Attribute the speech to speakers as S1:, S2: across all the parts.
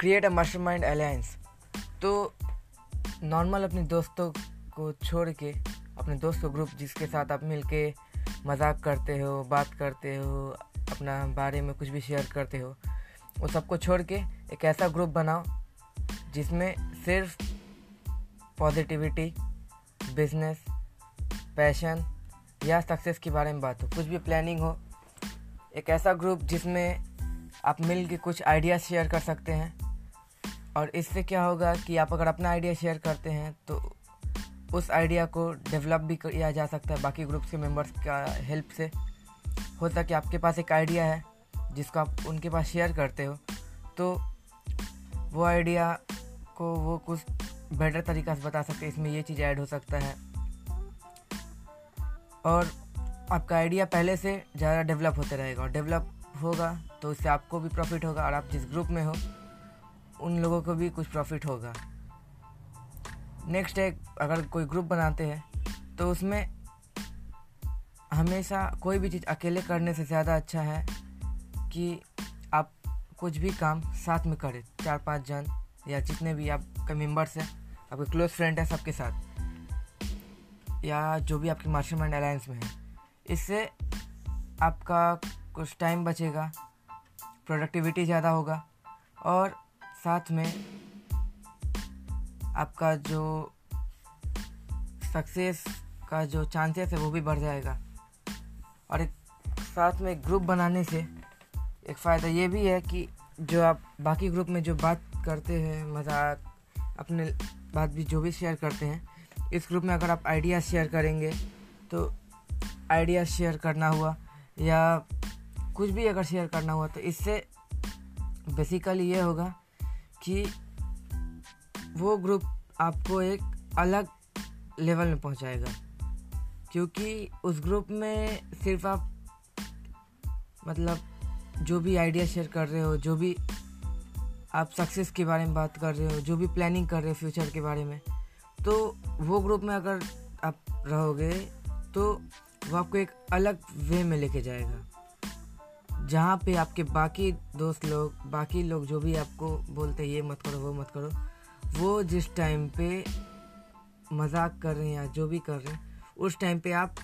S1: Create a mastermind alliance तो normal अपने दोस्तों को छोड़ के, अपने दोस्तों ग्रुप जिसके साथ आप मिल के मज़ाक करते हो, बात करते हो, अपना बारे में कुछ भी शेयर करते हो वो सबको छोड़ के एक ऐसा ग्रुप बनाओ जिसमें सिर्फ़ पॉजिटिविटी बिज़नेस पैशन या सक्सेस के बारे में बात हो। कुछ भी प्लानिंग हो, एक ऐसा ग्रुप जिसमें आप मिल के कुछ आइडियाज़ शेयर कर सकते हैं। और इससे क्या होगा कि आप अगर अपना आइडिया शेयर करते हैं तो उस आइडिया को डेवलप भी किया जा सकता है, बाकी ग्रुप्स के मेंबर्स का हेल्प से। होता कि आपके पास एक आइडिया है, जिसको आप उनके पास शेयर करते हो तो वो आइडिया को वो कुछ बेटर तरीक़ा से बता सकते हैं, इसमें ये चीज़ ऐड हो सकता है। और आपका आइडिया पहले से ज़्यादा डेवलप होते रहेगा, और डेवलप होगा तो उससे आपको भी प्रॉफिट होगा, और आप जिस ग्रुप में हो उन लोगों को भी कुछ प्रॉफिट होगा। नेक्स्ट एक अगर कोई ग्रुप बनाते हैं तो उसमें हमेशा कोई भी चीज़ अकेले करने से ज़्यादा अच्छा है कि आप कुछ भी काम साथ में करें। चार पाँच जन या जितने भी आपके मेंबर्स हैं, आपके क्लोज फ्रेंड हैं सबके साथ, या जो भी आपकी मास्टर माइंड अलायंस में है, इससे आपका कुछ टाइम बचेगा प्रोडक्टिविटी ज़्यादा होगा और साथ में आपका जो सक्सेस का जो चांसेस है वो भी बढ़ जाएगा। और एक साथ में ग्रुप बनाने से एक फ़ायदा ये भी है कि जो आप बाकी ग्रुप में जो बात करते हैं, मज़ाक, अपने बात भी जो भी शेयर करते हैं, इस ग्रुप में अगर आप आइडियाज़ शेयर करेंगे तो आइडियाज़ शेयर करना हुआ या कुछ भी अगर शेयर करना हुआ तो इससे बेसिकली ये होगा कि वो ग्रुप आपको एक अलग लेवल में पहुंचाएगा। क्योंकि उस ग्रुप में सिर्फ़ आप मतलब जो भी आइडिया शेयर कर रहे हो, जो भी आप सक्सेस के बारे में बात कर रहे हो, जो भी प्लानिंग कर रहे हो फ्यूचर के बारे में तो वो ग्रुप में अगर आप रहोगे तो वो आपको एक अलग वे में लेके जाएगा। जहाँ पे आपके बाकी दोस्त लोग, बाकी लोग जो भी आपको बोलते हैं, ये मत करो, वो मत करो, वो जिस टाइम पे मज़ाक कर रहे हैं या जो भी कर रहे हैं, उस टाइम पे आप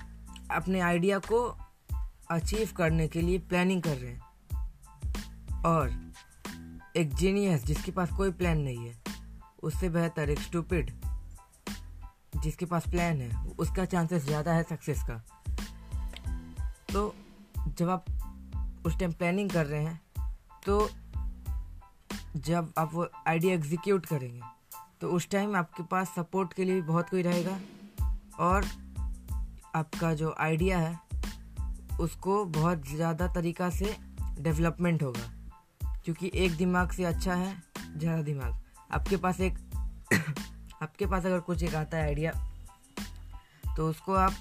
S1: अपने आइडिया को अचीव करने के लिए प्लानिंग कर रहे हैं। और एक जीनियस जिसके पास कोई प्लान नहीं है, उससे बेहतर एक स्टूपिड जिसके पास प्लान है, उसका चांसेस ज़्यादा है सक्सेस का। तो जब आप उस टाइम प्लानिंग कर रहे हैं तो जब आप वो आइडिया एग्जीक्यूट करेंगे तो उस टाइम आपके पास सपोर्ट के लिए भी बहुत कोई रहेगा और आपका जो आइडिया है, उसको बहुत ज़्यादा तरीक़ा से डेवलपमेंट होगा। क्योंकि एक दिमाग से अच्छा है, ज़्यादा दिमाग। आपके पास एक आपके पास अगर कुछ एक आता है आइडिया तो उसको आप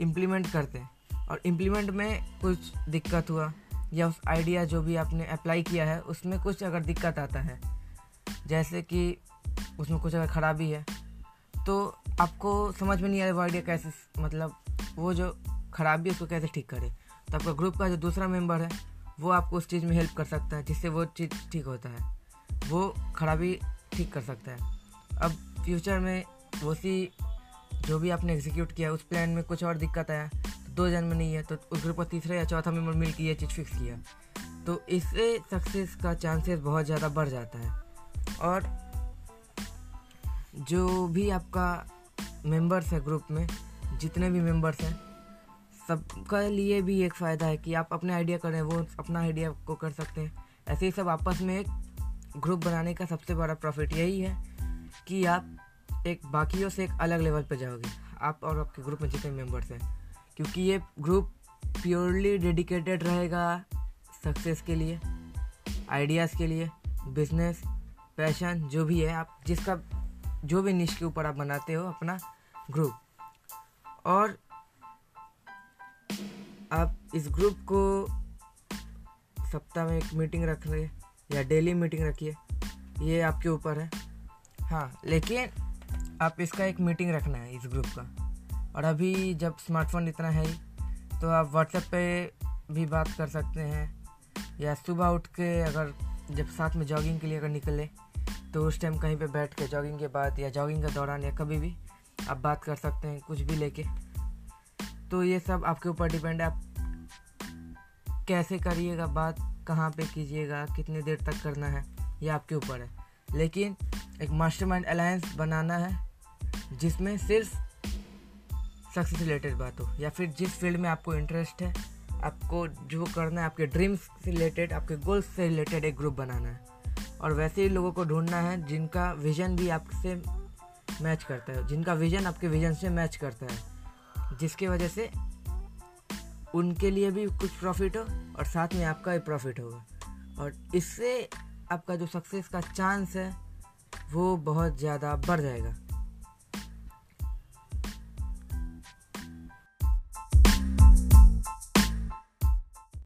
S1: इम्प्लीमेंट करते हैं। और इम्प्लीमेंट में कुछ दिक्कत हुआ या उस आइडिया जो भी आपने अप्लाई किया है, उसमें कुछ अगर दिक्कत आता है, जैसे कि उसमें कुछ अगर ख़राबी है तो आपको समझ में नहीं आया वो आइडिया कैसे मतलब वो जो ख़राबी है, उसको कैसे ठीक करे। तो आपका ग्रुप का जो दूसरा मेंबर है, वो आपको उस चीज़ में हेल्प कर सकता है, जिससे वो चीज़ ठीक होता है। वो खराबी ठीक कर सकता है। अब फ्यूचर में वो सी जो भी आपने एग्जीक्यूट किया, उस प्लान में कुछ और दिक्कत आया दो जन में नहीं है तो उस ग्रुप का तीसरा या चौथा मेंबर मिल के ये चीज़ फिक्स किया। तो इससे सक्सेस का चांसेस बहुत ज़्यादा बढ़ जाता है। और जो भी आपका मेंबर्स है ग्रुप में, जितने भी मेंबर्स हैं, सबका लिए भी एक फ़ायदा है कि आप अपने आइडिया करें, वो अपना आइडिया को कर सकते हैं। ऐसे ही सब आपस में एक ग्रुप बनाने का सबसे बड़ा प्रॉफिट यही है कि आप एक बाकियों से एक अलग लेवल पर जाओगे, आप और आपके ग्रुप में जितने मेंबर्स हैं। क्योंकि ये ग्रुप प्योरली डेडिकेटेड रहेगा सक्सेस के लिए आइडियाज़ के लिए बिज़नेस पैशन जो भी है आप, जिसका जो भी निश के ऊपर आप बनाते हो अपना ग्रुप और आप इस ग्रुप को सप्ताह में एक मीटिंग रख रहे या डेली मीटिंग रखिए, ये आपके ऊपर है। हाँ लेकिन आप इसका एक मीटिंग रखना है इस ग्रुप का। और अभी जब स्मार्टफ़ोन इतना है तो आप व्हाट्सएप पे भी बात कर सकते हैं। या सुबह उठ के अगर जब साथ में जॉगिंग के लिए अगर निकले तो उस टाइम कहीं पे बैठ के जॉगिंग के बाद या जॉगिंग के दौरान या कभी भी आप बात कर सकते हैं, कुछ भी लेके। तो ये सब आपके ऊपर डिपेंड है। आप कैसे करिएगा बात, कहाँ पे कीजिएगा, कितनी देर तक करना है, ये आपके ऊपर है। लेकिन एक मास्टरमाइंड अलायंस बनाना है, जिसमें सिर्फ़ सक्सेस रिलेटेड बात हो, या फिर जिस फ़ील्ड में आपको इंटरेस्ट है, आपको जो करना है, आपके ड्रीम्स से रिलेटेड आपके गोल्स से रिलेटेड एक ग्रुप बनाना है। और वैसे ही लोगों को ढूंढना है जिनका विजन भी आपसे मैच करता है, जिनका विजन आपके विजन से मैच करता है, जिसके वजह से उनके लिए भी कुछ प्रॉफिट हो और साथ में आपका भी प्रॉफिट होगा और इससे आपका जो सक्सेस का चांस है, वो बहुत ज़्यादा बढ़ जाएगा।